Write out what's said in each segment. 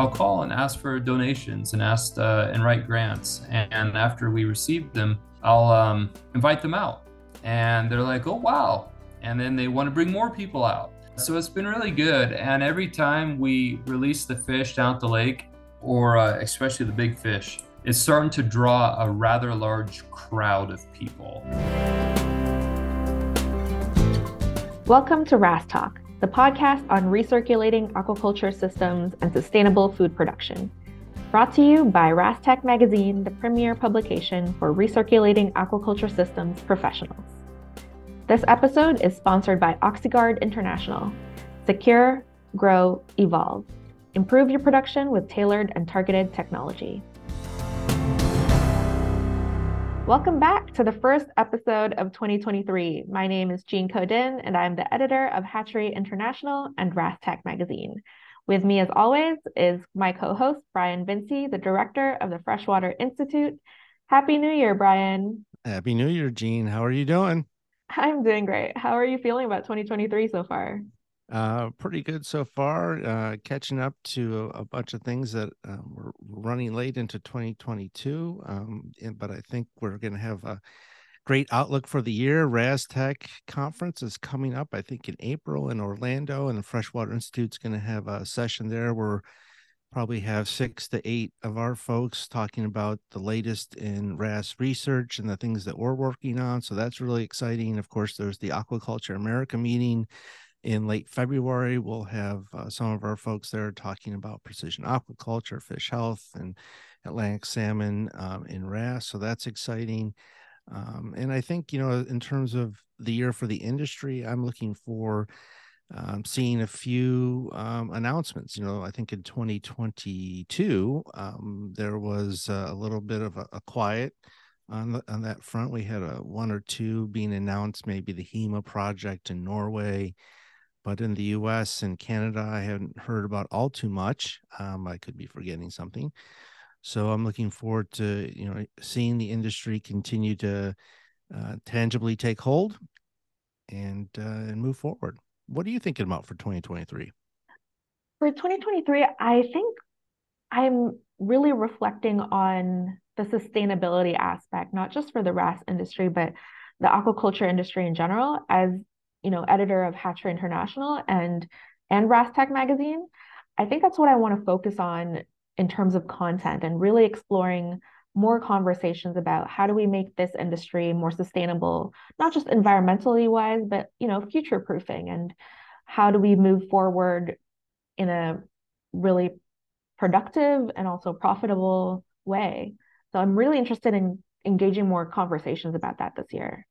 I'll call and ask for donations and ask uh, and write grants. And, after we receive them, I'll um, invite them out. And they're like, oh, wow. And then they want to bring more people out. So it's been really good. And every time we release the fish down at the lake, or uh, especially the big fish, it's starting to draw a rather large crowd of people. Welcome to RAS Talk, the podcast on recirculating aquaculture systems and sustainable food production. Brought to you by RASTech Magazine, the premier publication for recirculating aquaculture systems professionals. This episode is sponsored by OxyGuard International. Secure, grow, evolve. Improve your production with tailored and targeted technology. Welcome back to the first episode of 2023. My name is Jean Ko Din, and I'm the editor of Hatchery International and RASTech magazine. With me, as always, is my co host, Brian Vinci, the director of the Freshwater Institute. Happy New Year, Brian. Happy New Year, Jean. How are you doing? I'm doing great. How are you feeling about 2023 so far? Uh, pretty good so far. Uh, catching up to a, a bunch of things that um, we're running late into 2022. Um, and, but I think we're going to have a great outlook for the year. RASTech conference is coming up, I think, in April in Orlando, and the Freshwater Institute's going to have a session there where probably have six to eight of our folks talking about the latest in RAS research and the things that we're working on. So that's really exciting. Of course, there's the Aquaculture America meeting in late February, we'll have uh, some of our folks there talking about precision aquaculture, fish health, and Atlantic salmon um, in RAS. So that's exciting. Um, and I think, you know, in terms of the year for the industry, I'm looking for um, seeing a few um, announcements. You know, I think in 2022, um, there was a little bit of a, a quiet on the, on that front. We had a one or two being announced, maybe the HEMA project in Norway, but in the US and Canada, I haven't heard about all too much. Um, I could be forgetting something. So I'm looking forward to you know seeing the industry continue to uh, tangibly take hold and uh, and move forward. What are you thinking about for 2023? For 2023, I think I'm really reflecting on the sustainability aspect, not just for the RAS industry, but the aquaculture industry in general, as you know, editor of Hatchery International and and RASTech magazine, I think that's what I want to focus on in terms of content and really exploring more conversations about how do we make this industry more sustainable, not just environmentally wise, but you know, future proofing and how do we move forward in a really productive and also profitable way. So I'm really interested in engaging more conversations about that this year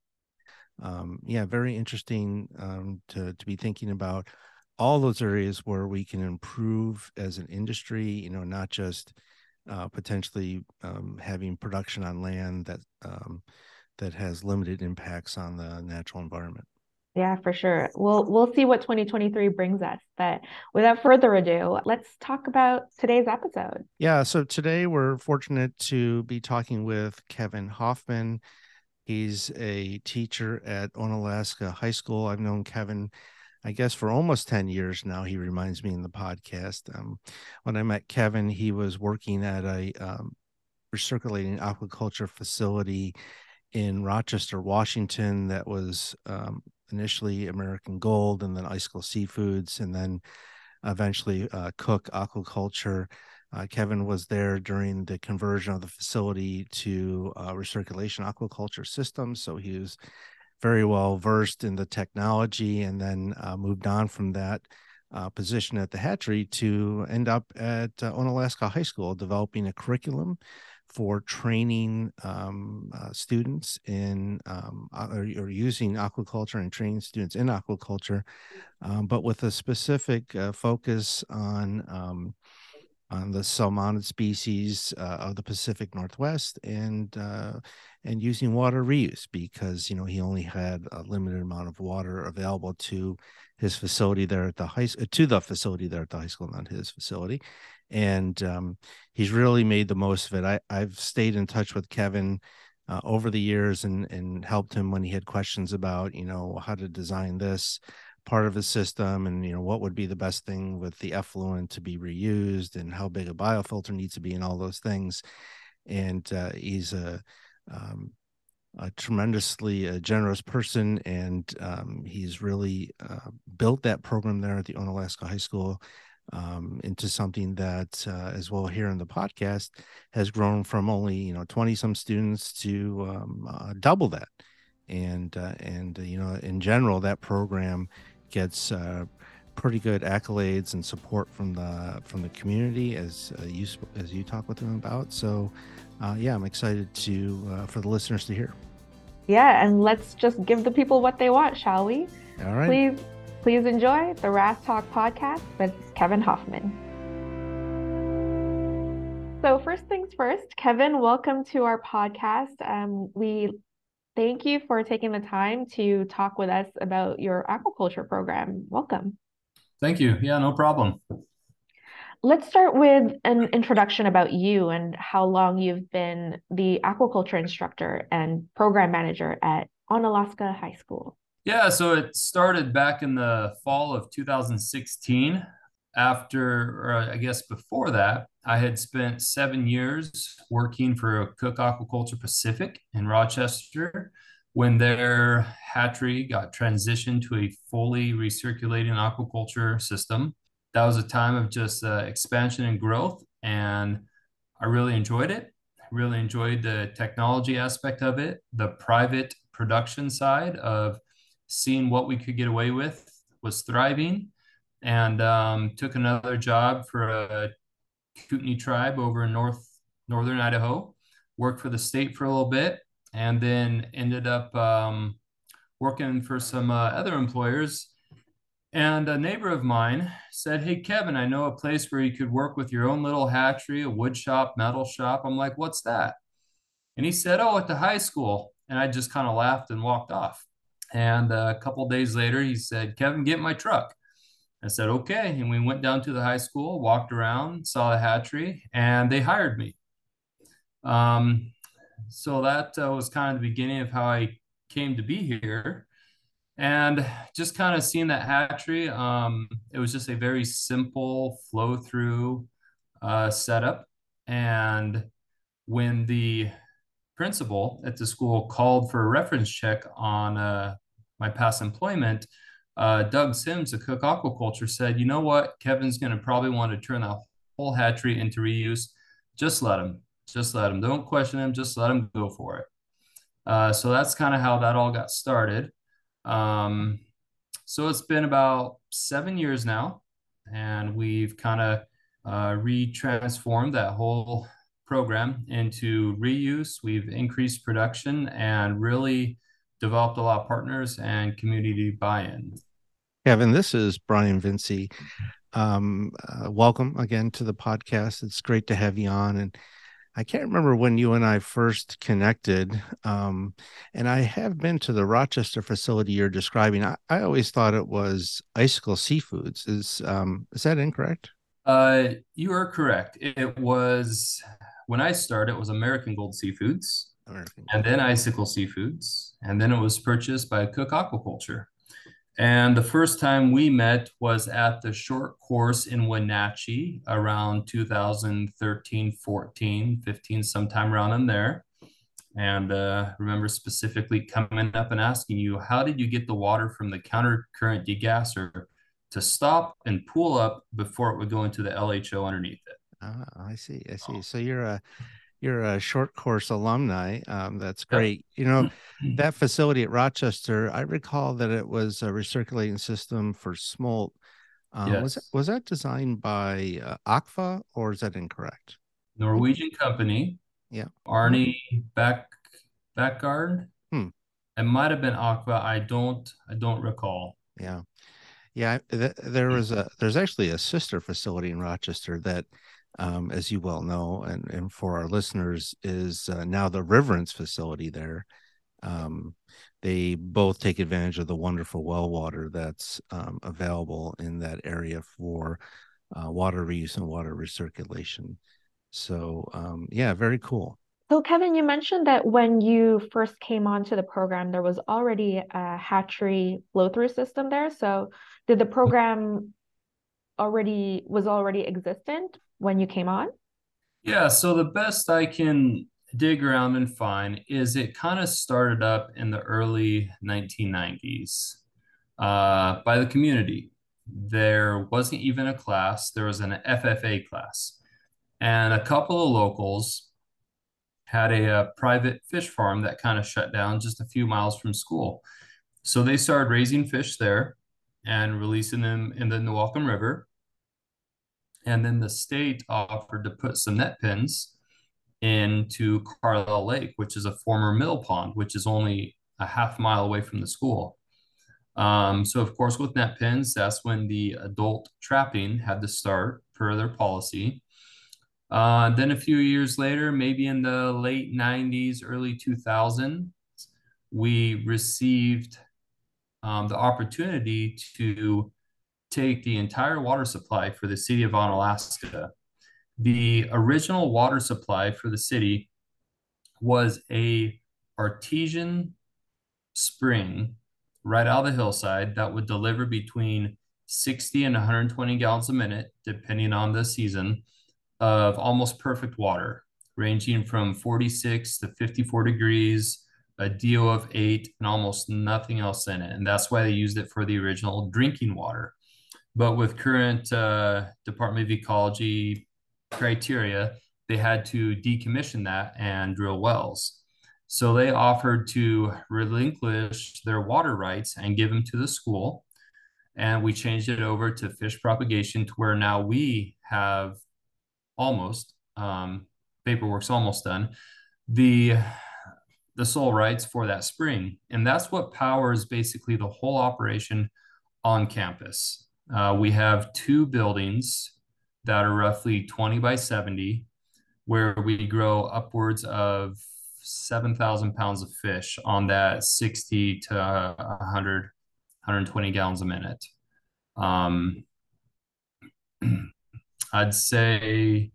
um, yeah, very interesting um, to to be thinking about all those areas where we can improve as an industry. You know, not just uh, potentially um, having production on land that um, that has limited impacts on the natural environment. Yeah, for sure. We'll we'll see what 2023 brings us. But without further ado, let's talk about today's episode. Yeah, so today we're fortunate to be talking with Kevin Hoffman. He's a teacher at Onalaska High School. I've known Kevin, I guess, for almost 10 years now. He reminds me in the podcast. Um, when I met Kevin, he was working at a um, recirculating aquaculture facility in Rochester, Washington, that was um, initially American Gold and then Icicle Seafoods, and then eventually uh, Cook Aquaculture. Uh, Kevin was there during the conversion of the facility to uh, recirculation aquaculture systems. So he was very well versed in the technology and then uh, moved on from that uh, position at the hatchery to end up at uh, Onalaska High School developing a curriculum for training um, uh, students in um, or, or, using aquaculture and training students in aquaculture, um, but with a specific focus on um, on the salmonid species uh, of the Pacific Northwest and uh, and using water reuse because you know he only had a limited amount of water available to his facility there at the high to the facility there at the high school, not his facility, and um, he's really made the most of it. I I've stayed in touch with Kevin. Uh, over the years and and helped him when he had questions about you know how to design this part of the system and you know what would be the best thing with the effluent to be reused and how big a biofilter needs to be and all those things. And uh, he's a um, a tremendously uh, generous person, and um, he's really uh, built that program there at the Onalaska High School um, into something that, uh, as well here in the podcast, has grown from only you know twenty some students to um, uh, double that, and uh, and you know in general that program gets pretty good accolades and support from the from the community as you as you talk with them about. So uh, yeah, I'm excited to uh, for the listeners to hear. Yeah, and let's just give the people what they want, shall we? All right. Please, please enjoy the RAS Talk podcast with Kevin Hoffman. So first things first, Kevin, welcome to our podcast. Um, we thank you for taking the time to talk with us about your aquaculture program. Welcome. Thank you. Yeah, no problem. Let's start with an introduction about you and how long you've been the aquaculture instructor and program manager at Onalaska High School. Yeah, so it started back in the fall of 2016. After, or I guess before that, I had spent seven years working for Cook Aquaculture Pacific in Rochester when their hatchery got transitioned to a fully recirculating aquaculture system. That was a time of just uh, expansion and growth and i really enjoyed it. I really enjoyed the technology aspect of it the private production side of seeing what we could get away with was thriving and um, took another job for a kootenai tribe over in north northern idaho worked for the state for a little bit and then ended up um, working for some uh, other employers and a neighbor of mine said, Hey, Kevin, I know a place where you could work with your own little hatchery, a wood shop, metal shop. I'm like, What's that? And he said, Oh, at the high school. And I just kind of laughed and walked off. And uh, a couple days later, he said, Kevin, get my truck. I said, Okay. And we went down to the high school, walked around, saw the hatchery, and they hired me. Um, so that uh, was kind of the beginning of how I came to be here and just kind of seeing that hatchery um, it was just a very simple flow through uh, setup and when the principal at the school called for a reference check on uh, my past employment uh, doug sims of cook aquaculture said you know what? Kevin's going to probably want to turn that whole hatchery into reuse. Just let him. Just let him. Don't question him. Just let him go for it. Uh, so that's kind of how that all got started. Um, so it's been about seven years now, and we've kind of uh, retransformed that whole program into reuse. We've increased production and really developed a lot of partners and community buy-in. Kevin, this is Brian Vinci. Um, uh, welcome again to the podcast. It's great to have you on, and I can't remember when you and I first connected. Um, and I have been to the Rochester facility you're describing. I, I always thought it was Icicle Seafoods. Is um, is that incorrect? Uh, you are correct. It was when I started. It was American Gold Seafoods, American and then Icicle Seafoods, and then it was purchased by Cook Aquaculture. And the first time we met was at the short course in Wenatchee around 2013, 14, 15, sometime around in there. And uh, remember specifically coming up and asking you, how did you get the water from the counter current degasser to stop and pool up before it would go into the LHO underneath it? Ah, I see. I see. So you're a you're a short course alumni. Um, that's great. You know, that facility at Rochester, I recall that it was a recirculating system for smolt. Um, yes. Was that, was that designed by uh, or is that incorrect? Norwegian company. Yeah. Arnie Back Backguard. Hmm. It might have been AKVA. I don't. I don't recall. Yeah. Yeah, th- there was a there's actually a sister facility in Rochester that um, as you well know, and, and for our listeners, is uh, now the Riverence facility there. Um, they both take advantage of the wonderful well water that's um, available in that area for uh, water reuse and water recirculation. So, um, yeah, very cool. So, Kevin, you mentioned that when you first came onto the program, there was already a hatchery flow-through system there. So, did the program already was already existent when you came on? Yeah, so the best I can dig around and find is it kind of started up in the early 1990s uh, by the community. There wasn't even a class, there was an FFA class. And a couple of locals had a, a private fish farm that kind of shut down just a few miles from school. So they started raising fish there and releasing them in the Newaukum River. And then the state offered to put some net pens into Carlisle Lake, which is a former mill pond, which is only a half mile away from the school. Um, so, of course, with net pens, that's when the adult trapping had to start per their policy. Uh, then a few years later, maybe in the late 90s, early 2000s, we received um, the opportunity to take the entire water supply for the city of Onalaska. The original water supply for the city was a artesian spring right out of the hillside that would deliver between 60 and 120 gallons a minute, depending on the season, of almost perfect water, ranging from 46 to 54 degrees, a DO of eight, and almost nothing else in it. And that's why they used it for the original drinking water. But with current uh, Department of Ecology criteria, they had to decommission that and drill wells. So they offered to relinquish their water rights and give them to the school. And we changed it over to fish propagation to where now we have almost um, paperwork's almost done the the sole rights for that spring and that's what powers basically the whole operation on campus uh, we have two buildings that are roughly 20 by 70 where we grow upwards of 7,000 pounds of fish on that 60 to 100 120 gallons a minute. Um, I'd say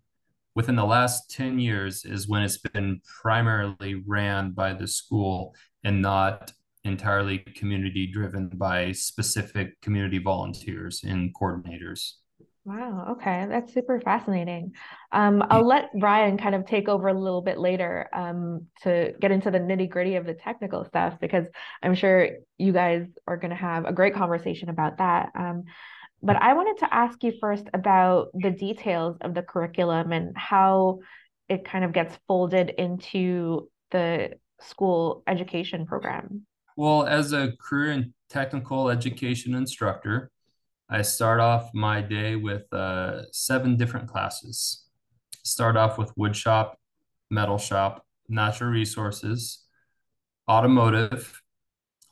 within the last 10 years is when it's been primarily ran by the school and not entirely community driven by specific community volunteers and coordinators. Wow. Okay. That's super fascinating. Um, I'll let Ryan kind of take over a little bit later um, to get into the nitty gritty of the technical stuff because I'm sure you guys are going to have a great conversation about that. Um, but I wanted to ask you first about the details of the curriculum and how it kind of gets folded into the school education program. Well, as a career and technical education instructor, I start off my day with uh, seven different classes. Start off with wood shop, metal shop, natural resources, automotive,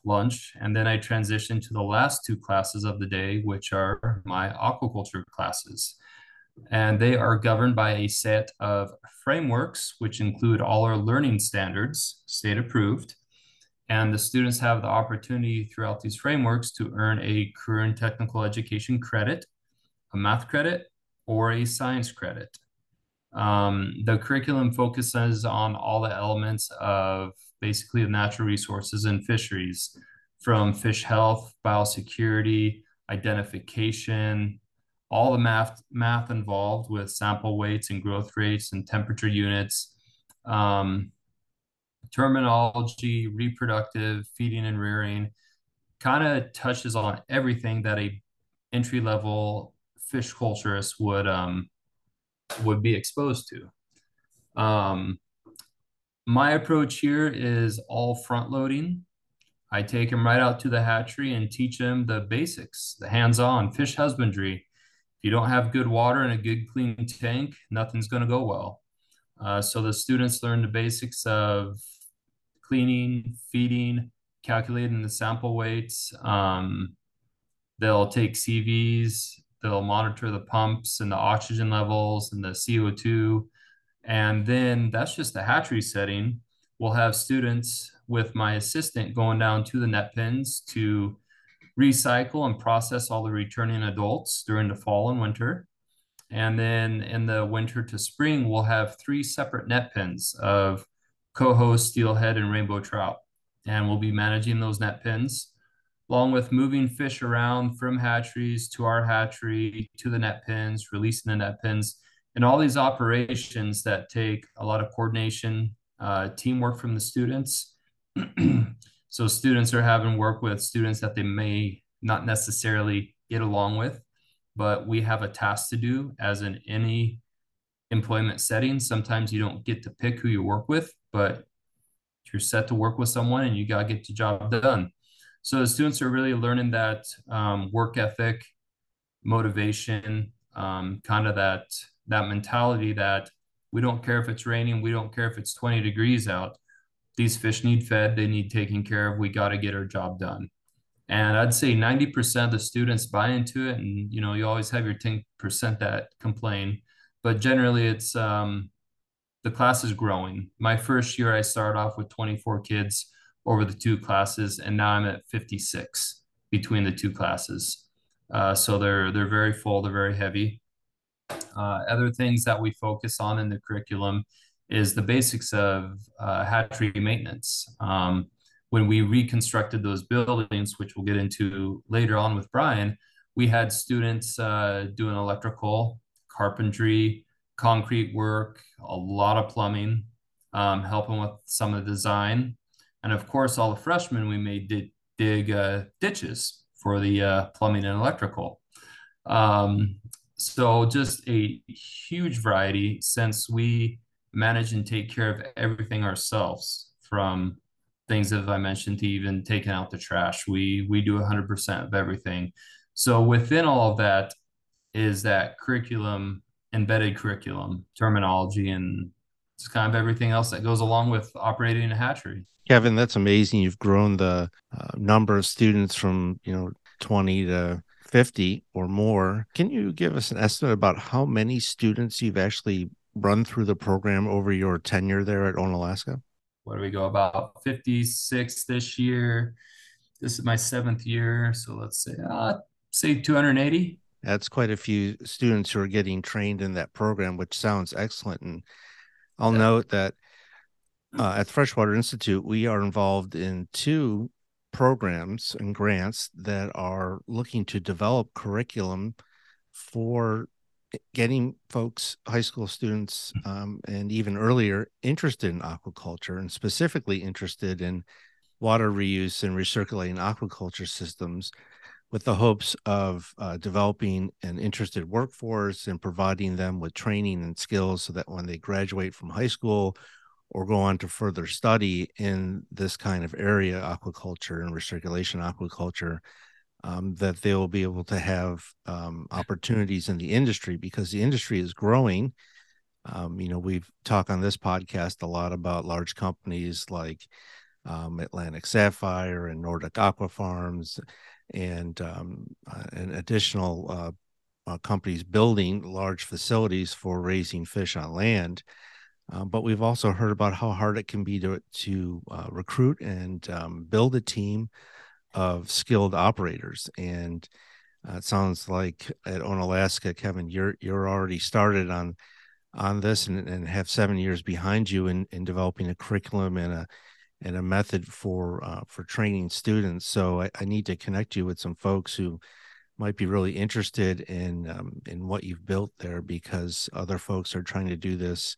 lunch, and then I transition to the last two classes of the day, which are my aquaculture classes. And they are governed by a set of frameworks, which include all our learning standards, state approved. And the students have the opportunity throughout these frameworks to earn a career and technical education credit, a math credit, or a science credit. Um, the curriculum focuses on all the elements of basically the natural resources and fisheries from fish health, biosecurity, identification, all the math math involved with sample weights and growth rates and temperature units, um, terminology, reproductive, feeding and rearing, kind of touches on everything that a entry level fish culturist would um, would be exposed to. Um, my approach here is all front loading. I take them right out to the hatchery and teach them the basics, the hands-on fish husbandry. If you don't have good water and a good clean tank, nothing's going to go well. Uh, so the students learn the basics of cleaning, feeding, calculating the sample weights. Um, they'll take CVs, they'll monitor the pumps and the oxygen levels and the CO2 and then that's just the hatchery setting. We'll have students with my assistant going down to the net pens to recycle and process all the returning adults during the fall and winter. And then in the winter to spring, we'll have three separate net pens of coho, steelhead, and rainbow trout. And we'll be managing those net pens along with moving fish around from hatcheries to our hatchery to the net pens, releasing the net pens, and all these operations that take a lot of coordination, uh, teamwork from the students. so students are having work with students that they may not necessarily get along with, but we have a task to do as in any employment setting. Sometimes you don't get to pick who you work with, but you're set to work with someone and you got to get the job done. So the students are really learning that um, work ethic, motivation, um, kind of that that mentality that we don't care if it's raining, we don't care if it's 20 degrees out. These fish need fed, they need taken care of. We got to get our job done. And I'd say 90% of the students buy into it. And, you know, you always have your 10% that complain, but generally it's um, the class is growing. My first year, I started off with 24 kids over the two classes, and now I'm at 56 between the two classes. Uh, so they're they're very full, they're very heavy. Uh, other things that we focus on in the curriculum is the basics of uh, hatchery maintenance. Um, when we reconstructed those buildings, which we'll get into later on with Brian, we had students uh, doing electrical, carpentry, concrete work, a lot of plumbing, um, helping with some of the design. And of course, all the freshmen we made did dig uh, ditches for the uh, plumbing and electrical. Um, so just a huge variety since we manage and take care of everything ourselves from things that I mentioned to even taking out the trash. We we do 100% of everything. So within all of that is that curriculum, embedded curriculum, terminology, and it's kind of everything else that goes along with operating a hatchery. Kevin, that's amazing. You've grown the uh, number of students from, you know, 20 to 50 or more. Can you give us an estimate about how many students you've actually run through the program over your tenure there at Onalaska? What do we go about 56 this year? This is my seventh year. So let's say, uh, say 280. That's quite a few students who are getting trained in that program, which sounds excellent. And I'll yeah. note that uh, at the Freshwater Institute, we are involved in two programs and grants that are looking to develop curriculum for getting folks, high school students, um, and even earlier, interested in aquaculture and specifically interested in water reuse and recirculating aquaculture systems with the hopes of uh, developing an interested workforce and providing them with training and skills so that when they graduate from high school or go on to further study in this kind of area, aquaculture and recirculation aquaculture, um, that they will be able to have um, opportunities in the industry because the industry is growing. Um, you know, we've talked on this podcast a lot about large companies like um, Atlantic Sapphire and Nordic Aqua Farms and um, uh, and additional uh, uh, companies building large facilities for raising fish on land. Um, but we've also heard about how hard it can be to to uh, recruit and um, build a team of skilled operators. And uh, it sounds like at Onalaska, Kevin, you're you're already started on on this and, and have seven years behind you in, in developing a curriculum and a and a method for uh, for training students. So I, I, need to connect you with some folks who might be really interested in um, in what you've built there because other folks are trying to do this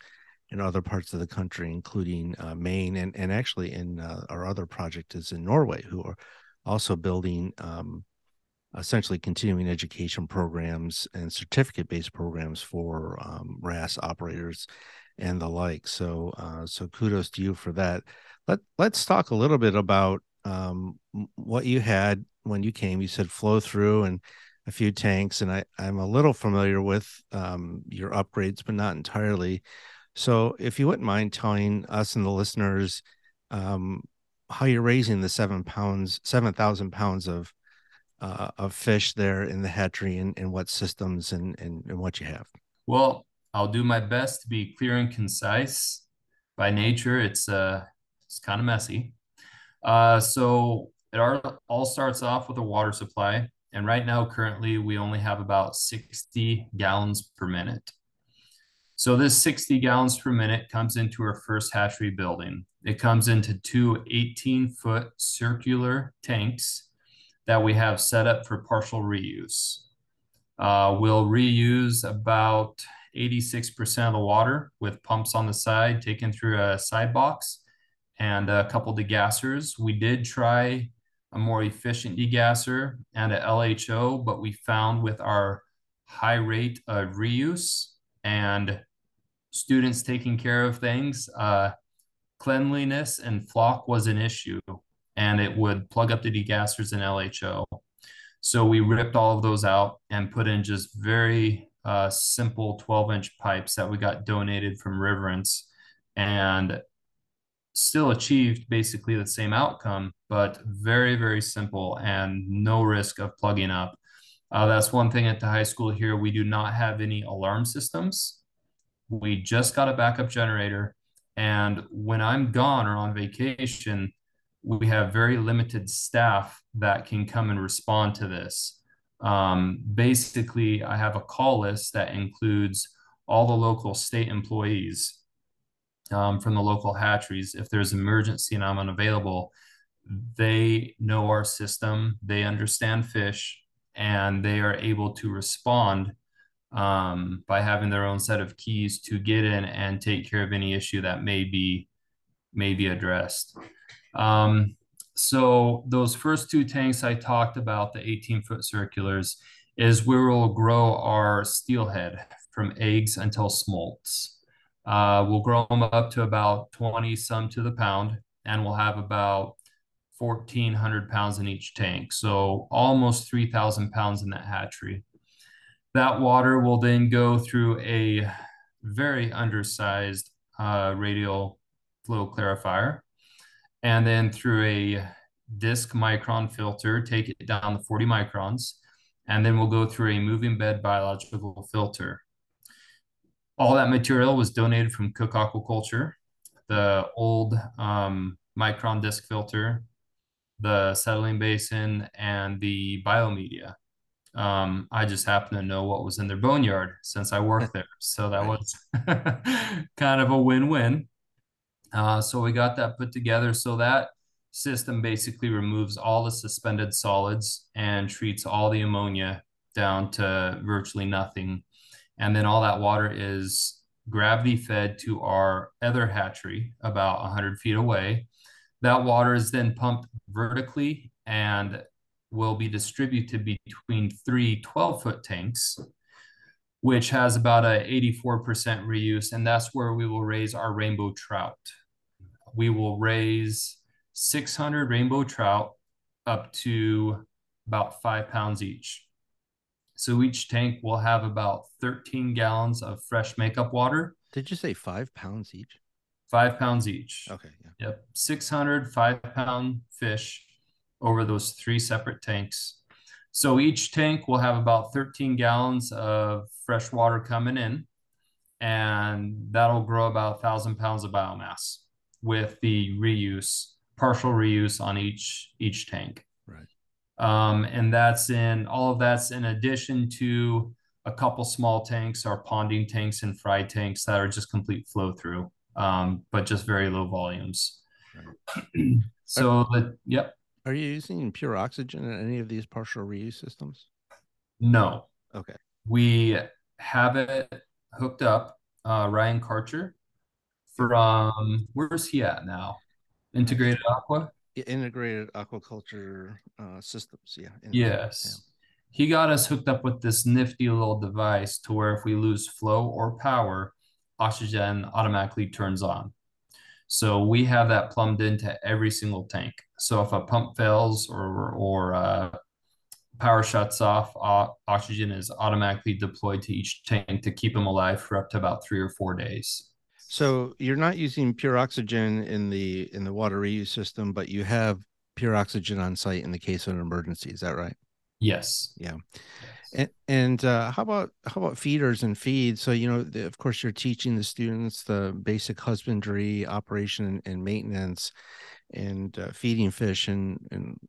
in other parts of the country, including uh, Maine, and and actually in uh, our other project is in Norway, who are also building um, essentially continuing education programs and certificate based programs for um, RAS operators and the like. So uh, so kudos to you for that. Let Let's talk a little bit about um, what you had when you came. You said flow through and a few tanks, and I I'm a little familiar with um, your upgrades, but not entirely. So, if you wouldn't mind telling us and the listeners um, how you're raising the seven pounds, seven thousand pounds of uh, of fish there in the hatchery, and, and what systems and, and and what you have. Well, I'll do my best to be clear and concise. By nature, it's uh, it's kind of messy. Uh, so it all starts off with a water supply, and right now, currently, we only have about sixty gallons per minute. So this 60 gallons per minute comes into our first hatchery building. It comes into two 18 foot circular tanks that we have set up for partial reuse. Uh, we'll reuse about 86% of the water with pumps on the side taken through a side box and a couple degassers. We did try a more efficient degasser and a LHO, but we found with our high rate of reuse and students taking care of things, uh, cleanliness and floc was an issue and it would plug up the degassers and LHO. So we ripped all of those out and put in just very uh, simple 12 inch pipes that we got donated from Riverence and still achieved basically the same outcome, but very, very simple and no risk of plugging up. Uh, that's one thing at the high school here. We do not have any alarm systems. We just got a backup generator. And when I'm gone or on vacation, we have very limited staff that can come and respond to this. Um, basically, I have a call list that includes all the local state employees um, from the local hatcheries. If there's emergency and I'm unavailable, they know our system, they understand fish, and they are able to respond um, by having their own set of keys to get in and take care of any issue that may be may be addressed. Um, so those first two tanks I talked about, the 18 foot circulars, is where we'll grow our steelhead from eggs until smolts. Uh, we'll grow them up to about 20 some to the pound, and we'll have about 1,400 pounds in each tank. So almost 3,000 pounds in that hatchery. That water will then go through a very undersized uh, radial flow clarifier and then through a disc micron filter, take it down to 40 microns, and then we'll go through a moving bed biological filter. All that material was donated from Cook Aquaculture, the old um, micron disc filter, the settling basin, and the biomedia. Um, I just happen to know what was in their boneyard since I worked there. So that was kind of a win-win. Uh, so we got that put together. So that system basically removes all the suspended solids and treats all the ammonia down to virtually nothing. And then all that water is gravity fed to our other hatchery about 100 feet away. That water is then pumped vertically and will be distributed between three 12 foot tanks which has about a 84% reuse and that's where we will raise our rainbow trout we will raise 600 rainbow trout up to about five pounds each. So each tank will have about 13 gallons of fresh makeup water. Did you say five pounds each? Five pounds each. Okay. Yeah. Yep. 600 five pound fish over those three separate tanks. So each tank will have about 13 gallons of fresh water coming in, and that'll grow about a thousand pounds of biomass with the reuse, partial reuse on each each tank. Um, and that's in all of that's in addition to a couple small tanks, our ponding tanks and fry tanks that are just complete flow through, um, but just very low volumes. Right. so are, the yep. Are you using pure oxygen in any of these partial reuse systems? No. Okay. We have it hooked up. Uh, Ryan Karcher from where's he at now? Integrated Aqua. Integrated aquaculture uh, systems. Yeah. Yes. Yeah. He got us hooked up with this nifty little device to where if we lose flow or power, oxygen automatically turns on. So we have that plumbed into every single tank. So if a pump fails or or uh, power shuts off, oxygen is automatically deployed to each tank to keep them alive for up to about three or four days. So you're not using pure oxygen in the in the water reuse system, but you have pure oxygen on site in the case of an emergency. Is that right? Yes. Yeah. And and uh, how about how about feeders and feed? So you know, the, of course, you're teaching the students the basic husbandry operation and, maintenance, and uh, feeding fish and and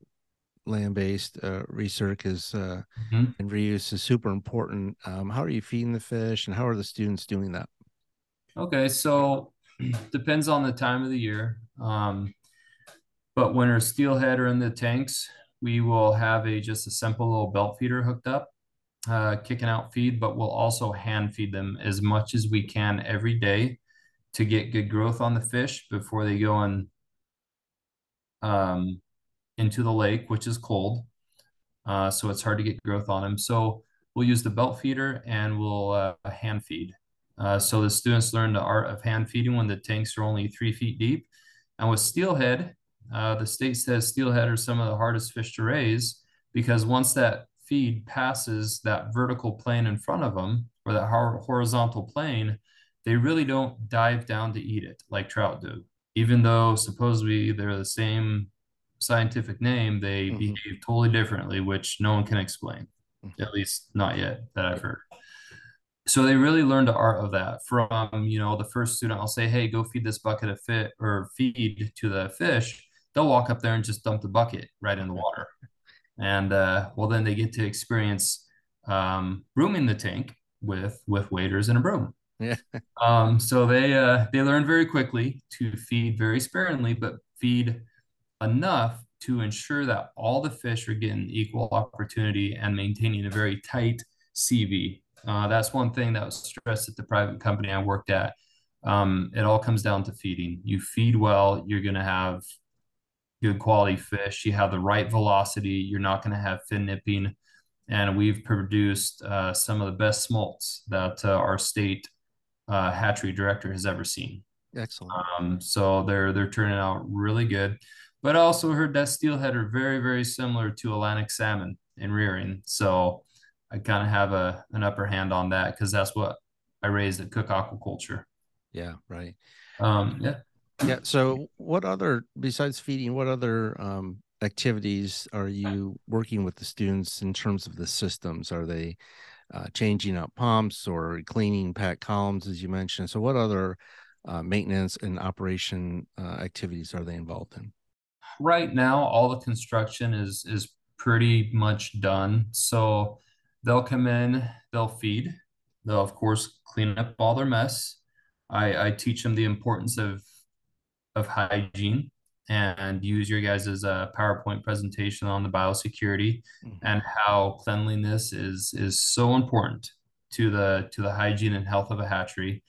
land-based uh, recirc is uh, mm-hmm. and reuse is super important. Um, how are you feeding the fish, and how are the students doing that? Okay, so depends on the time of the year. Um, but when our steelhead are in the tanks, we will have a just a simple little belt feeder hooked up, uh, kicking out feed, but we'll also hand feed them as much as we can every day to get good growth on the fish before they go in um, into the lake, which is cold. Uh, so it's hard to get growth on them. So we'll use the belt feeder and we'll uh, hand feed. Uh, so the students learn the art of hand feeding when the tanks are only three feet deep. And with steelhead, uh, the state says steelhead are some of the hardest fish to raise because once that feed passes that vertical plane in front of them or that horizontal plane, they really don't dive down to eat it like trout do. Even though supposedly they're the same scientific name, they mm-hmm. behave totally differently, which no one can explain, mm-hmm. at least not yet that I've heard so they really learned the art of that from you know the first student. I'll say hey go feed this bucket of fit or feed to the fish. They'll walk up there and just dump the bucket right in the water. And uh, well then they get to experience um, brooming the tank with with waders and a broom. Yeah. Um, so they uh, they learn very quickly to feed very sparingly but feed enough to ensure that all the fish are getting equal opportunity and maintaining a very tight cv uh, that's one thing that was stressed at the private company I worked at. Um, it all comes down to feeding. You feed well, you're going to have good quality fish. You have the right velocity. You're not going to have fin nipping. And we've produced uh, some of the best smolts that uh, our state uh, hatchery director has ever seen. Excellent. Um, so they're they're turning out really good. But I also heard that steelhead are very very similar to Atlantic salmon in rearing. So I kind of have a an upper hand on that because that's what I raised at Cook Aquaculture. Yeah, right. Um, yeah. Yeah. So, what other besides feeding? What other um, activities are you working with the students in terms of the systems? Are they uh, changing out pumps or cleaning pack columns, as you mentioned? So, what other uh, maintenance and operation uh, activities are they involved in? Right now, all the construction is is pretty much done. So they'll come in, they'll feed, they'll of course clean up all their mess. I, I teach them the importance of of hygiene and use your guys' a PowerPoint presentation on the biosecurity mm-hmm. and how cleanliness is is so important to the to the hygiene and health of a hatchery.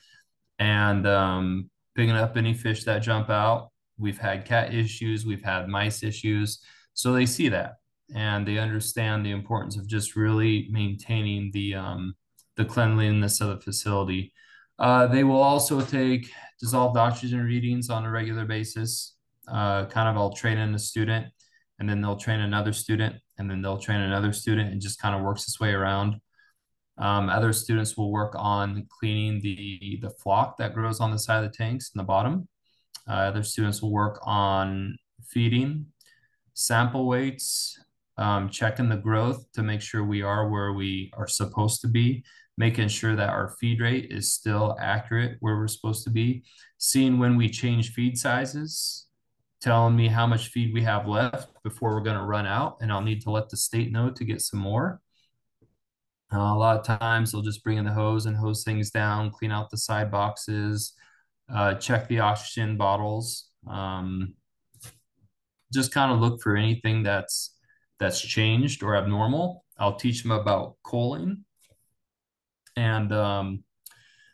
And um, picking up any fish that jump out. We've had cat issues, we've had mice issues, so they see that and they understand the importance of just really maintaining the um, the cleanliness of the facility. Uh, they will also take dissolved oxygen readings on a regular basis. Uh, kind of, I'll train in a student, and then they'll train another student, and then they'll train another student. It just kind of works its way around. Um, other students will work on cleaning the the floc that grows on the side of the tanks in the bottom. Uh, other students will work on feeding, sample weights, um, checking the growth to make sure we are where we are supposed to be, making sure that our feed rate is still accurate where we're supposed to be, seeing when we change feed sizes, telling me how much feed we have left before we're going to run out, and I'll need to let the state know to get some more. Uh, a lot of times they'll just bring in the hose and hose things down, clean out the side boxes, uh, check the oxygen bottles. Um, just kind of look for anything that's that's changed or abnormal. I'll teach them about choline and um,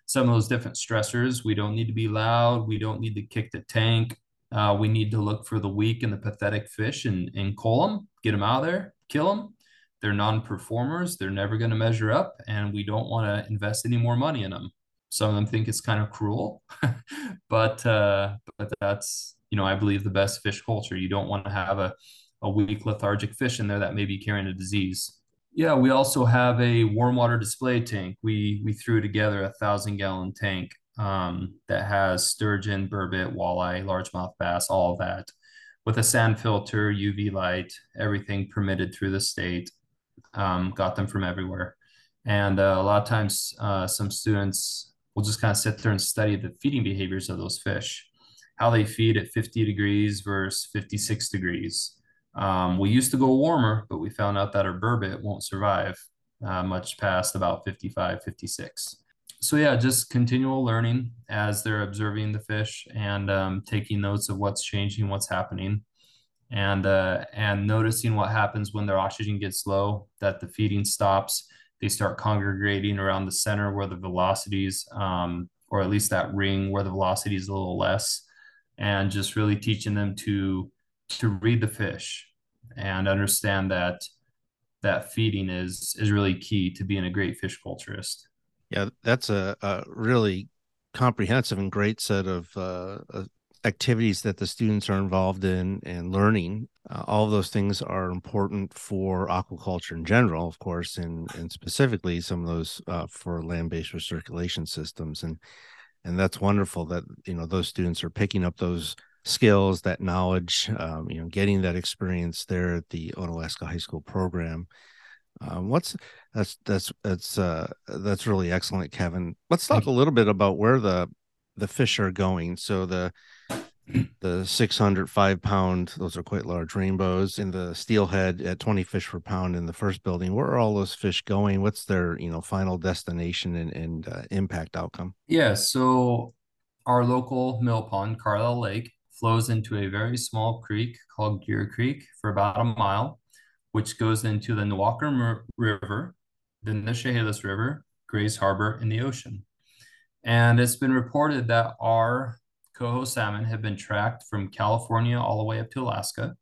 some of those different stressors. We don't need to be loud. We don't need to kick the tank. Uh, we need to look for the weak and the pathetic fish and, and cull them, get them out of there, kill them. They're non-performers. They're never going to measure up, and we don't want to invest any more money in them. Some of them think it's kind of cruel, but uh, but that's you know I believe the best fish culture. You don't want to have a a weak lethargic fish in there that may be carrying a disease. Yeah, we also have a warm water display tank. We we threw together a thousand gallon tank um, that has sturgeon, burbot, walleye, largemouth bass, all that, with a sand filter, UV light, everything permitted through the state. Um, got them from everywhere, and uh, a lot of times uh, some students will just kind of sit there and study the feeding behaviors of those fish, how they feed at 50 degrees versus 56 degrees um, we used to go warmer, but we found out that our burbot won't survive uh, much past about 55, 56. so yeah, just continual learning as they're observing the fish and um, taking notes of what's changing, what's happening, and uh, and noticing what happens when their oxygen gets low, that the feeding stops. They start congregating around the center where the velocities, um, or at least that ring where the velocity is a little less, and just really teaching them to to read the fish and understand that that feeding is is really key to being a great fish culturist. Yeah, that's a, a really comprehensive and great set of uh, uh, activities that the students are involved in and learning. Uh, all those things are important for aquaculture in general, of course, and and specifically some of those uh, for land-based recirculation systems. And and that's wonderful that you know those students are picking up those skills, that knowledge, um, you know, getting that experience there at the Onalaska High School program. Um, what's that's that's that's uh, that's really excellent, Kevin. Let's talk a little bit about where the the fish are going. So the the 605 pound those are quite large rainbows in the steelhead at 20 fish per pound in the first building where are all those fish going what's their you know final destination and, and uh, impact outcome yeah so our local mill pond carlisle lake flows into a very small creek called gear creek for about a mile which goes into the Newaukum River, then the Chehalis River, Grays Harbor, and the ocean. And it's been reported that our coho salmon have been tracked from California all the way up to Alaska.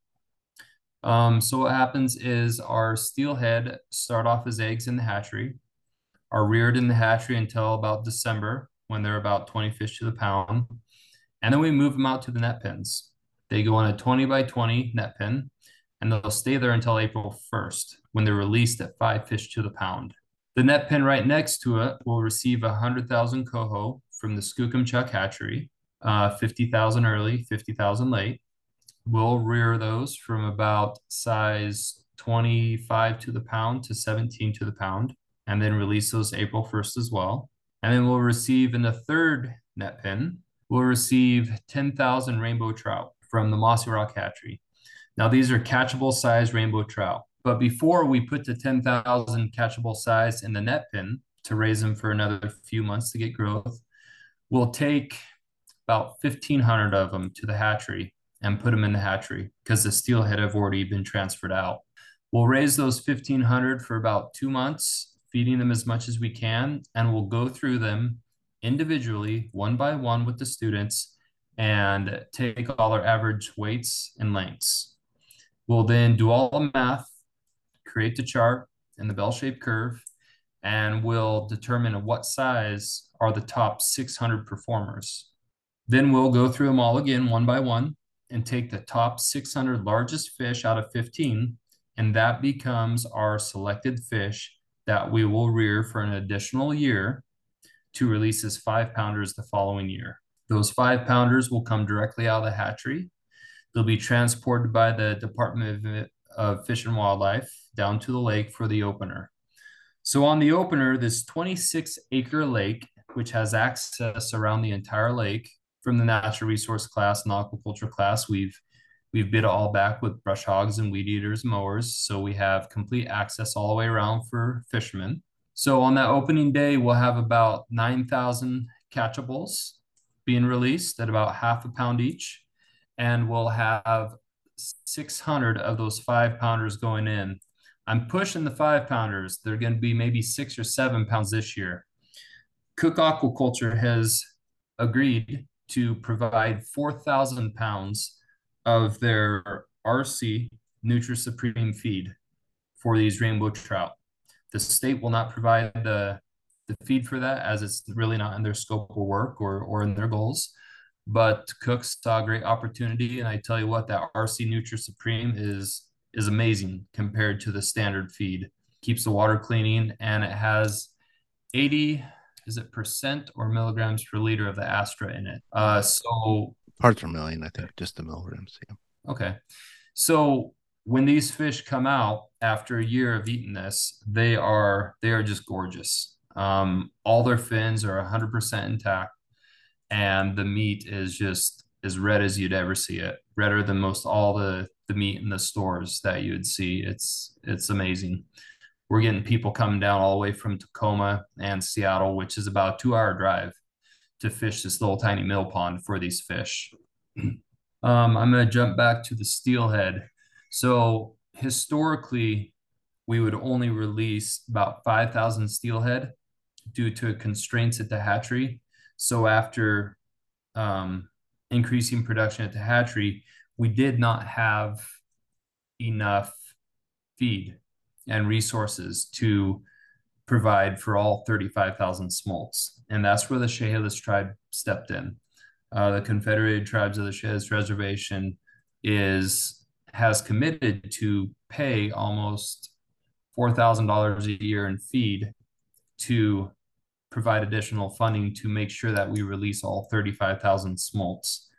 Um, so what happens is our steelhead start off as eggs in the hatchery, are reared in the hatchery until about December when they're about 20 fish to the pound. And then we move them out to the net pens. They go on a 20 by 20 net pen and they'll stay there until April 1st when they're released at five fish to the pound. The net pen right next to it will receive 100,000 coho from the Skookumchuck hatchery, uh, 50,000 early, 50,000 late. We'll rear those from about size 25 to the pound to 17 to the pound, and then release those April 1st as well. And then we'll receive in the third net pen, we'll receive 10,000 rainbow trout from the Mossyrock hatchery. Now, these are catchable size rainbow trout. But before we put the 10,000 catchable size in the net pen to raise them for another few months to get growth, we'll take about 1,500 of them to the hatchery and put them in the hatchery because the steelhead have already been transferred out. We'll raise those 1,500 for about two months, feeding them as much as we can, and we'll go through them individually, one by one with the students, and take all our average weights and lengths. We'll then do all the math, create the chart and the bell-shaped curve, and we'll determine what size are the top 600 performers. Then we'll go through them all again one by one and take the top 600 largest fish out of 15, and that becomes our selected fish that we will rear for an additional year to release as five pounders the following year. Those five pounders will come directly out of the hatchery They'll be transported by the Department of Fish and Wildlife down to the lake for the opener. So on the opener, this 26 acre lake, which has access around the entire lake from the natural resource class and aquaculture class, we've we've bid it all back with brush hogs and weed eaters mowers. So we have complete access all the way around for fishermen. So on that opening day, we'll have about 9,000 catchables being released at about half a pound each and we'll have 600 of those five pounders going in. I'm pushing the five pounders. They're going to be maybe six or seven pounds this year. Cooke Aquaculture has agreed to provide 4,000 pounds of their RC Nutri Supreme feed for these rainbow trout. The state will not provide the, the feed for that as it's really not in their scope of work or, or in their goals. But Cooke saw a great opportunity, and I tell you what, that RC Nutri Supreme is is amazing compared to the standard feed. Keeps the water cleaning, and it has 80 is it percent or milligrams per liter of the Astra in it. Uh, so parts per million, I think, just the milligrams. Yeah. Okay, so when these fish come out after a year of eating this, they are they are just gorgeous. Um, all their fins are 100% intact and the meat is just as red as you'd ever see it redder than most all the the meat in the stores that you would see it's it's amazing we're getting people coming down all the way from Tacoma and Seattle, which is about a two hour drive to fish this little tiny mill pond for these fish. Um, I'm going to jump back to the steelhead. So historically, we would only release about 5,000 steelhead due to constraints at the hatchery. So after um, increasing production at the hatchery, we did not have enough feed and resources to provide for all 35,000 smolts. And that's where the Chehalis tribe stepped in. Uh, the Confederated Tribes of the Chehalis Reservation is has committed to pay almost $4,000 a year in feed to provide additional funding to make sure that we release all 35,000 smolts,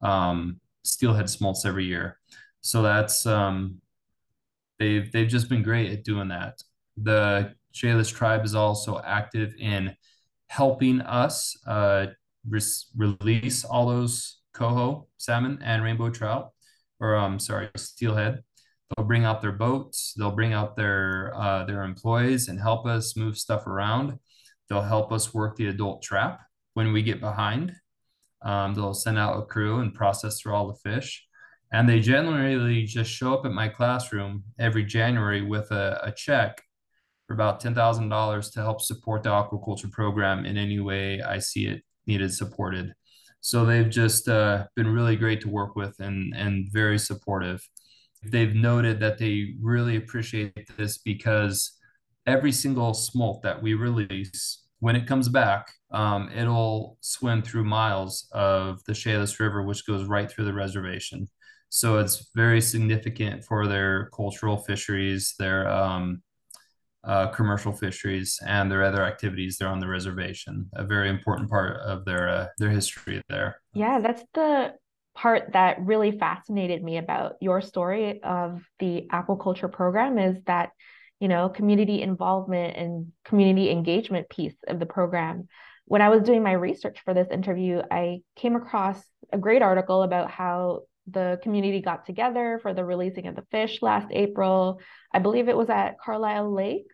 um, steelhead smolts every year. So that's um, they've they've just been great at doing that. The Chehalis tribe is also active in helping us uh, release all those coho salmon and rainbow trout, or I'm um, sorry, steelhead. They'll bring out their boats. They'll bring out their uh, their employees and help us move stuff around. They'll help us work the adult trap when we get behind. Um, they'll send out a crew and process through all the fish. And they generally just show up at my classroom every January with a, a check for about $10,000 to help support the aquaculture program in any way I see it needed supported. So they've just uh, been really great to work with and, and very supportive. They've noted that they really appreciate this because every single smolt that we release, when it comes back, um, it'll swim through miles of the Chehalis River, which goes right through the reservation. So it's very significant for their cultural fisheries, their um, uh, commercial fisheries, and their other activities there on the reservation. A very important part of their uh, their history there. Yeah, that's the part that really fascinated me about your story of the aquaculture program is that you know community involvement and community engagement piece of the program when i was doing my research for this interview i came across a great article about how the community got together for the releasing of the fish last April. I believe it was at Carlisle Lake.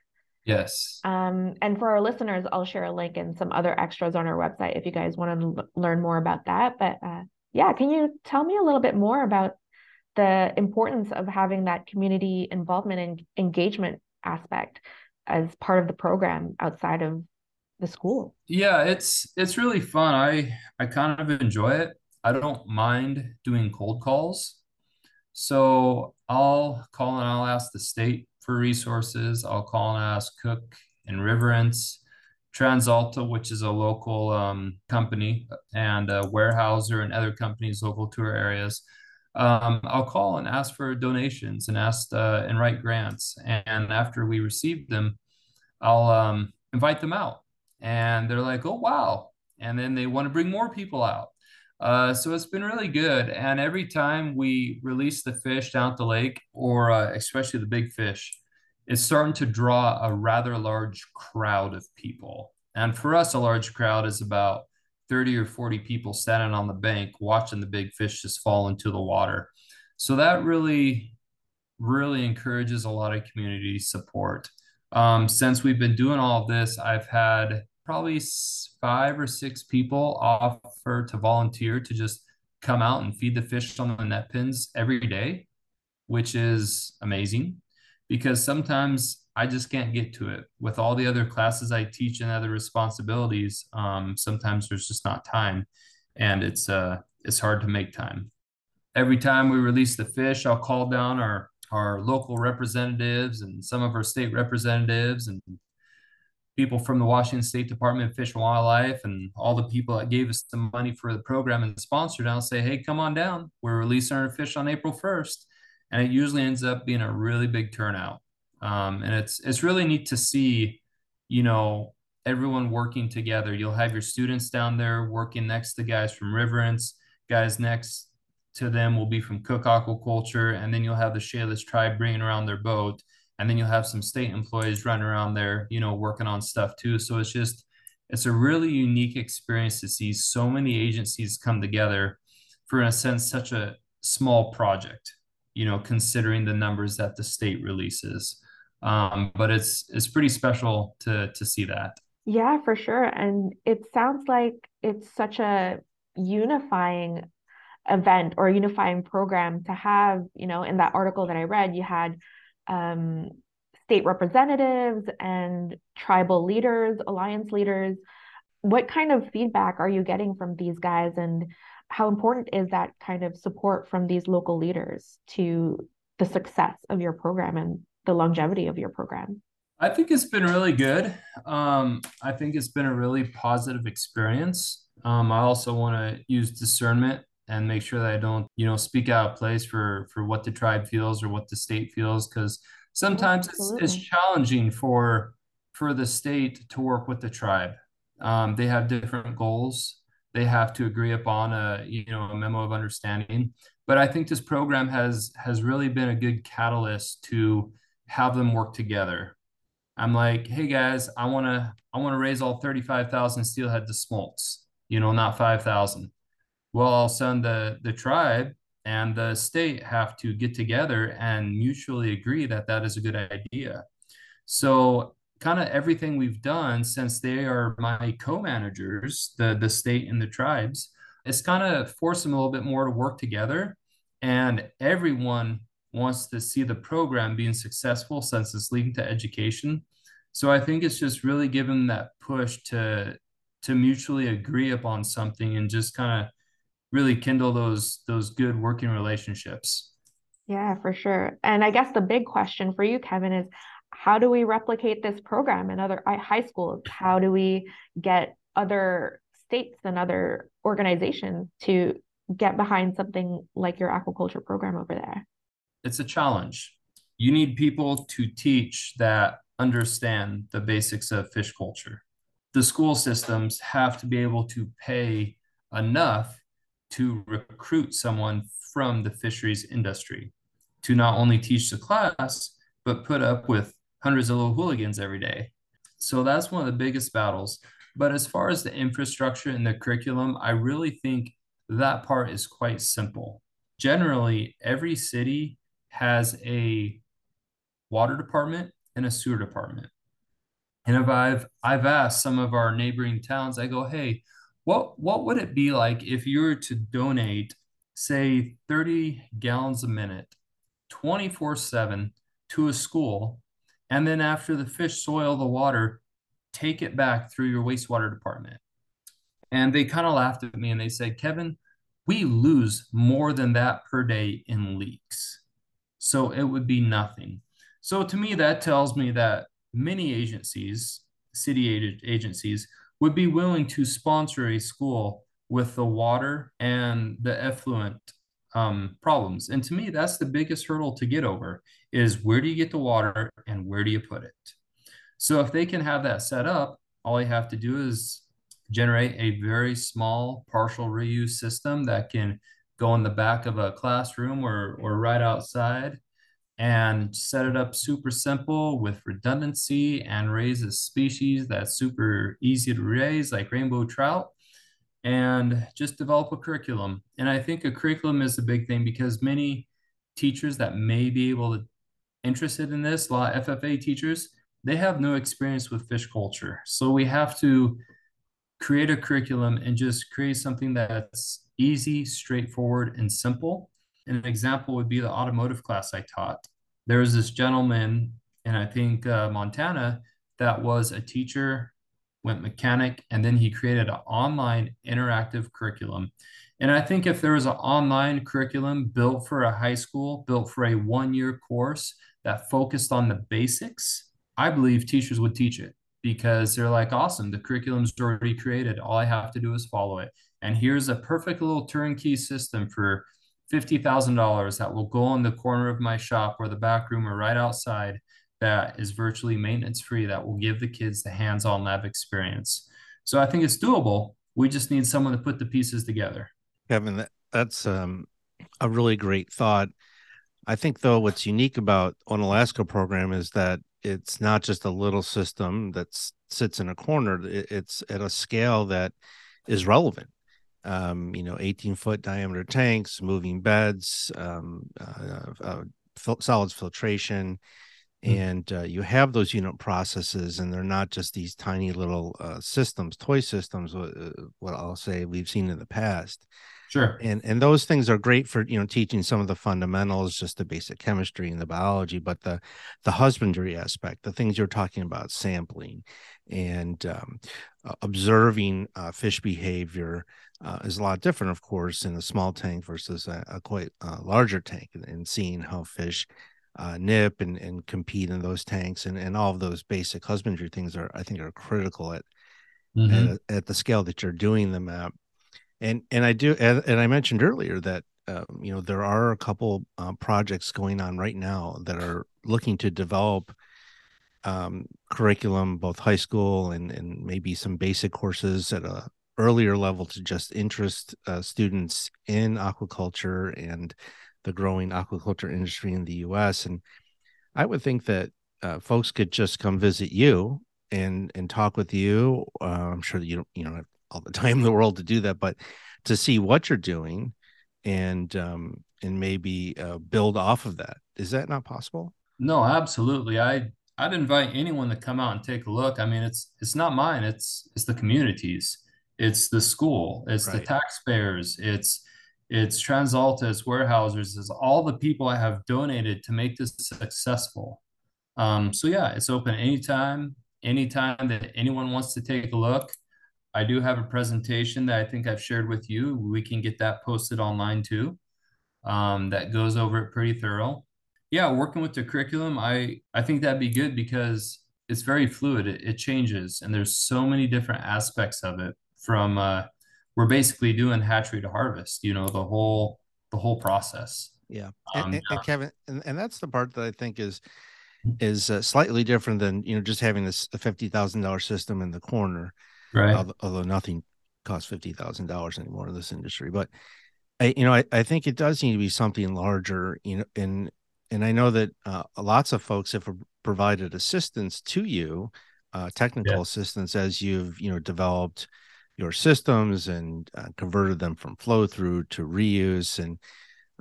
Yes. Um, and for our listeners, I'll share a link and some other extras on our website if you guys want to l- learn more about that. But uh, yeah, can you tell me a little bit more about the importance of having that community involvement and engagement aspect as part of the program outside of the school? Yeah, it's it's really fun. I I kind of enjoy it. I don't mind doing cold calls. So I'll call and I'll ask the state for resources. I'll call and ask Cooke and Riverence, TransAlta, which is a local um, company, and uh, Weyerhaeuser and other companies local to our areas. Um, I'll call and ask for donations and ask uh, and write grants. And after we receive them, I'll um, invite them out. And they're like, oh, wow. And then they want to bring more people out. Uh, so it's been really good. And every time we release the fish down the lake, or uh, especially the big fish, it's starting to draw a rather large crowd of people. And for us, a large crowd is about 30 or 40 people standing on the bank watching the big fish just fall into the water. So that really, really encourages a lot of community support. Um, since we've been doing all of this, I've had probably five or six people offer to volunteer to just come out and feed the fish on the net pens every day, which is amazing because sometimes I just can't get to it with all the other classes I teach and other responsibilities. Um, sometimes there's just not time, and it's uh it's hard to make time. Every time we release the fish, I'll call down our our local representatives and some of our state representatives and people from the Washington State Department of Fish and Wildlife and all the people that gave us the money for the program and sponsored I'll say, hey, come on down. We're releasing our fish on April 1st. And it usually ends up being a really big turnout. Um, and it's it's really neat to see, you know, everyone working together. You'll have your students down there working next to guys from Riverence, guys next to them will be from Cooke Aquaculture, and then you'll have the Chehalis tribe bringing around their boat and then you'll have some state employees running around there you know working on stuff too so it's just it's a really unique experience to see so many agencies come together for in a sense such a small project you know considering the numbers that the state releases Um, but it's it's pretty special to to see that. Yeah, for sure. And it sounds like it's such a unifying event or unifying program to have, you know, in that article that I read, you had um, state representatives and tribal leaders, alliance leaders. What kind of feedback are you getting from these guys and how important is that kind of support from these local leaders to the success of your program and the longevity of your program? I think it's been really good. Um, I think it's been a really positive experience. Um, I also want to use discernment and make sure that I don't, you know, speak out of place for for what the tribe feels or what the state feels, because sometimes it's, it's challenging for for the state to work with the tribe. Um, they have different goals. They have to agree upon a you know a memo of understanding. But I think this program has has really been a good catalyst to have them work together. I'm like, hey guys, I want to I want to raise all 35,000 steelhead to smolts, you know, not 5,000 well, all of a sudden the the tribe and the state have to get together and mutually agree that that is a good idea. So kind of everything we've done since they are my co-managers, the the state and the tribes, it's kind of forced them a little bit more to work together. And everyone wants to see the program being successful since it's leading to education. So I think it's just really given that push to to mutually agree upon something and just kind of really kindle those those good working relationships. Yeah, for sure. And I guess the big question for you, Kevin, is how do we replicate this program in other uh, high schools? How do we get other states and other organizations to get behind something like your aquaculture program over there? It's a challenge. You need people to teach that understand the basics of fish culture. The school systems have to be able to pay enough to recruit someone from the fisheries industry to not only teach the class, but put up with hundreds of little hooligans every day. So that's one of the biggest battles. But as far as the infrastructure and the curriculum, I really think that part is quite simple. Generally, every city has a water department and a sewer department. And if I've I've asked some of our neighboring towns, I go, hey, what what would it be like if you were to donate, say, 30 gallons a minute, 24/7 to a school, and then after the fish soil the water, take it back through your wastewater department? And they kind of laughed at me and they said, Kevin, we lose more than that per day in leaks. So it would be nothing. So to me, that tells me that many agencies, city agencies, would be willing to sponsor a school with the water and the effluent um, problems. And to me, that's the biggest hurdle to get over is where do you get the water and where do you put it? So if they can have that set up, all you have to do is generate a very small partial reuse system that can go in the back of a classroom or, or right outside and set it up super simple with redundancy and raise a species that's super easy to raise like rainbow trout and just develop a curriculum. And i think a curriculum is a big thing because many teachers that may be able to interested in this a lot of ffa teachers they have no experience with fish culture. So we have to create a curriculum and just create something that's easy straightforward and simple an example would be the automotive class I taught. There was this gentleman in, I think, uh, Montana that was a teacher, went mechanic, and then he created an online interactive curriculum. And I think if there was an online curriculum built for a high school, built for a one year course that focused on the basics, I believe teachers would teach it because they're like, awesome, the curriculum's already created. All I have to do is follow it. And here's a perfect little turnkey system for $50,000 that will go in the corner of my shop or the back room or right outside that is virtually maintenance free that will give the kids the hands-on lab experience. So I think it's doable. We just need someone to put the pieces together. Kevin, that, that's um, a really great thought. I think though what's unique about Onalaska program is that it's not just a little system that sits in a corner. It's at a scale that is relevant um, you know, 18 foot diameter tanks, moving beds, um, uh, uh, fil- solids filtration. Mm. and uh, you have those unit processes and they're not just these tiny little uh, systems toy systems uh, what i'll say we've seen in the past sure and and those things are great for you know teaching some of the fundamentals just the basic chemistry and the biology but the the husbandry aspect the things you're talking about sampling and um, observing uh, fish behavior uh, is a lot different of course in a small tank versus a, a quite uh, larger tank and, and seeing how fish uh, nip and, and compete in those tanks and, and all of those basic husbandry things are I think are critical at mm-hmm. at, at, the scale that you're doing them at. And and I do and, I mentioned earlier that um, you know there are a couple uh, projects going on right now that are looking to develop um, curriculum, both high school and and maybe some basic courses at a earlier level to just interest uh, students in aquaculture and the growing aquaculture industry in the U.S. And I would think that uh, folks could just come visit you and and talk with you. Uh, I'm sure that you don't you have all the time in the world to do that, but to see what you're doing and um, and maybe uh, build off of that. Is that not possible? No, absolutely. I I'd invite anyone to come out and take a look. I mean, it's it's not mine. It's it's the communities. It's the school. It's right. the taxpayers. It's it's TransAlta, it's Weyerhaeuser's, it's all the people I have donated to make this successful. Um, so yeah, it's open anytime, anytime that anyone wants to take a look. I do have a presentation that I think I've shared with you. We can get that posted online too. Um, that goes over it pretty thorough. Yeah, working with the curriculum, I I think that'd be good because it's very fluid. It, it changes, and there's so many different aspects of it from uh, we're basically doing hatchery to harvest you know the whole the whole process yeah um, and, and, kevin and, and that's the part that i think is is uh, slightly different than you know just having this $50000 system in the corner right although, nothing costs $50000 anymore in this industry but I, you know, I, I think it does need to be something larger, you know, and and I know that uh, lots of folks have provided assistance to you, uh, technical yeah. assistance as you've you know developed your systems and uh, converted them from flow through to reuse. And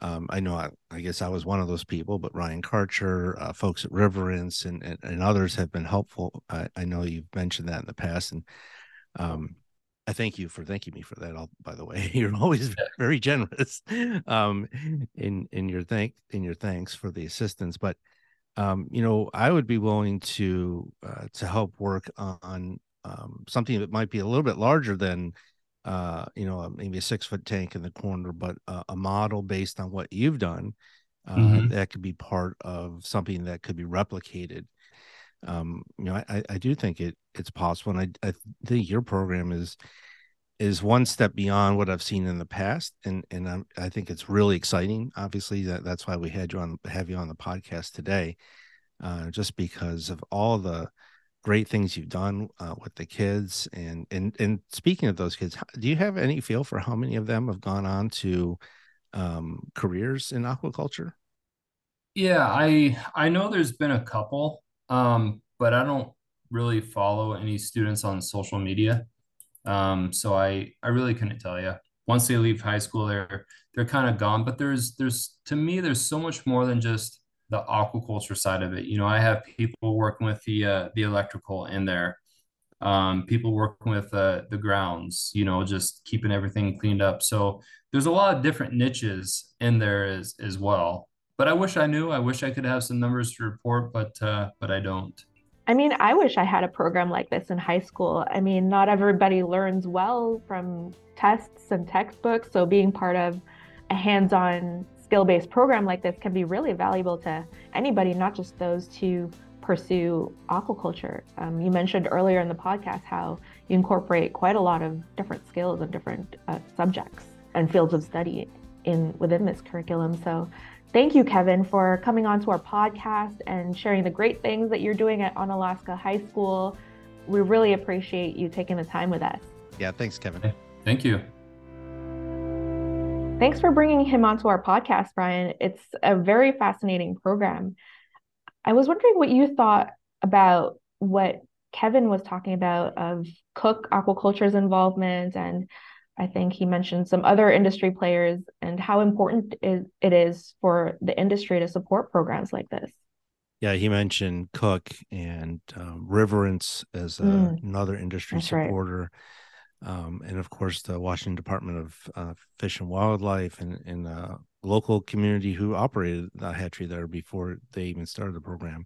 um, I know, I, I, guess I was one of those people, but Ryan Karcher, uh, folks at Riverence, and, and, and others have been helpful. I, I, know you've mentioned that in the past, and um, I thank you for thanking me for that. All by the way, you're always very generous um, in in your thank in your thanks for the assistance. But um, you know, I would be willing to uh, to help work on um, something that might be a little bit larger than uh, you know maybe a six foot tank in the corner, but uh, a model based on what you've done uh, mm-hmm. that could be part of something that could be replicated. Um, you know, I, I do think it it's possible, and I, I think your program is is one step beyond what I've seen in the past, and and I'm, I think it's really exciting. Obviously, that that's why we had you on have you on the podcast today, uh, just because of all the great things you've done uh, with the kids and and and speaking of those kids do you have any feel for how many of them have gone on to um, careers in aquaculture yeah i i know there's been a couple um, but i don't really follow any students on social media um, so i i really couldn't tell you once they leave high school they're they're kind of gone but there's there's to me there's so much more than just the aquaculture side of it. You know, I have people working with the uh, the electrical in there, um, people working with uh, the grounds. You know, just keeping everything cleaned up. So there's a lot of different niches in there as as well. But I wish I knew. I wish I could have some numbers to report, but uh, but I don't. I mean, I wish I had a program like this in high school. I mean, not everybody learns well from tests and textbooks. So being part of a hands-on skill-based program like this can be really valuable to anybody, not just those to pursue aquaculture. Um, you mentioned earlier in the podcast how you incorporate quite a lot of different skills and different uh, subjects and fields of study in within this curriculum. So thank you, Kevin, for coming on to our podcast and sharing the great things that you're doing at Onalaska High School. We really appreciate you taking the time with us. Yeah, thanks, Kevin. Thank you. Thanks for bringing him onto our podcast, Brian. It's a very fascinating program. I was wondering what you thought about what Kevin was talking about of Cooke Aquaculture's involvement, and I think he mentioned some other industry players and how important it is for the industry to support programs like this. Yeah, he mentioned Cooke and um, Riverence as a, mm, another industry supporter. Right. Um, and of course, the Washington Department of uh, Fish and Wildlife and, and the local community who operated the hatchery there before they even started the program.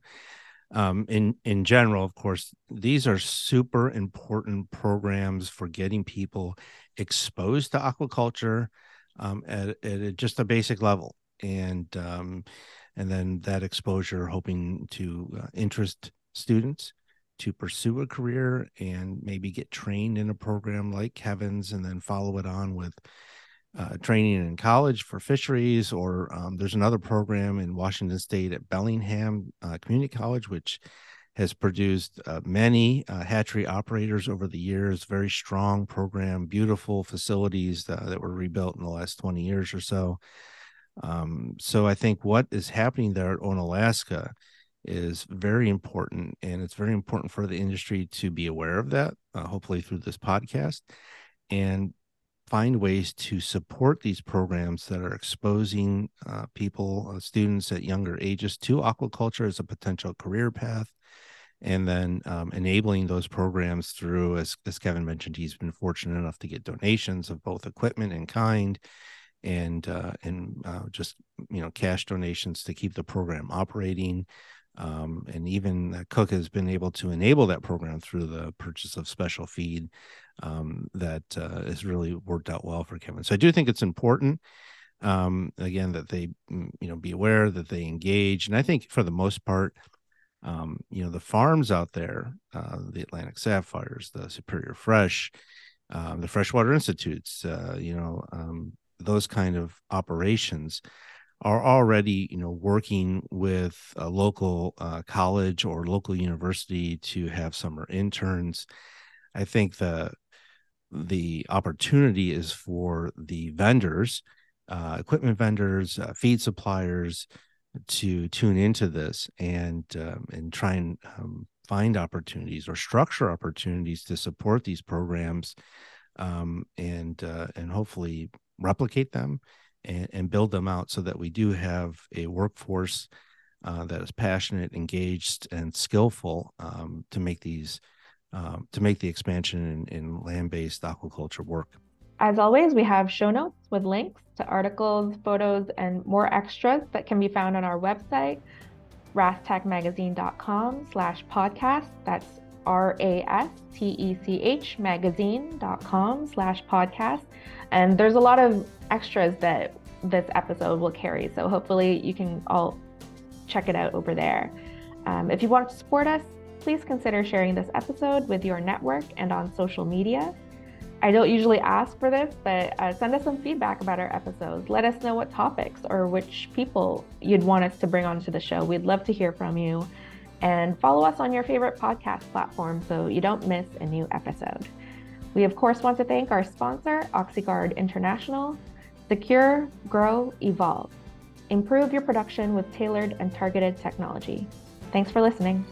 Um, in in general, of course, these are super important programs for getting people exposed to aquaculture um, at, at just a basic level, and um, and then that exposure hoping to uh, interest students to pursue a career and maybe get trained in a program like Kevin's and then follow it on with uh, training in college for fisheries or um, there's another program in Washington state at Bellingham uh, Community College which has produced uh, many uh, hatchery operators over the years very strong program beautiful facilities uh, that were rebuilt in the last 20 years or so um, so I think what is happening there at Onalaska is very important, and it's very important for the industry to be aware of that. Uh, hopefully through this podcast, and find ways to support these programs that are exposing uh, people, uh, students at younger ages to aquaculture as a potential career path. And then um, enabling those programs through, as, as Kevin mentioned, he's been fortunate enough to get donations of both equipment and kind and uh, and uh, just you know cash donations to keep the program operating. Um, and even uh, Cooke has been able to enable that program through the purchase of special feed um, that uh, has really worked out well for Kevin. So I do think it's important, um, again, that they mm, you know be aware that they engage, and I think for the most part, um, you know, the farms out there, uh, the Atlantic Sapphires, the Superior Fresh, um, the Freshwater Institutes, uh, you know, um, those kind of operations are already you know working with a local uh, college or local university to have summer interns i think the the opportunity is for the vendors uh, equipment vendors uh, feed suppliers to tune into this and um, and try and um, find opportunities or structure opportunities to support these programs um, and uh, and hopefully replicate them and, and, build them out so that we do have a workforce uh, that is passionate, engaged, and skillful um, to make these um, to make the expansion in, in land-based aquaculture work. As always, we have show notes with links to articles, photos, and more extras that can be found on our website, rastechmagazine.com slash podcast. That's R-A-S-T-E-C-H magazine.com slash podcast. And there's a lot of extras that this episode will carry. So hopefully you can all check it out over there. Um, if you want to support us, please consider sharing this episode with your network and on social media. I don't usually ask for this, but uh, send us some feedback about our episodes. Let us know what topics or which people you'd want us to bring onto the show. We'd love to hear from you. And follow us on your favorite podcast platform so you don't miss a new episode. We, of course, want to thank our sponsor, OxyGuard International. Secure, grow, evolve. Improve your production with tailored and targeted technology. Thanks for listening.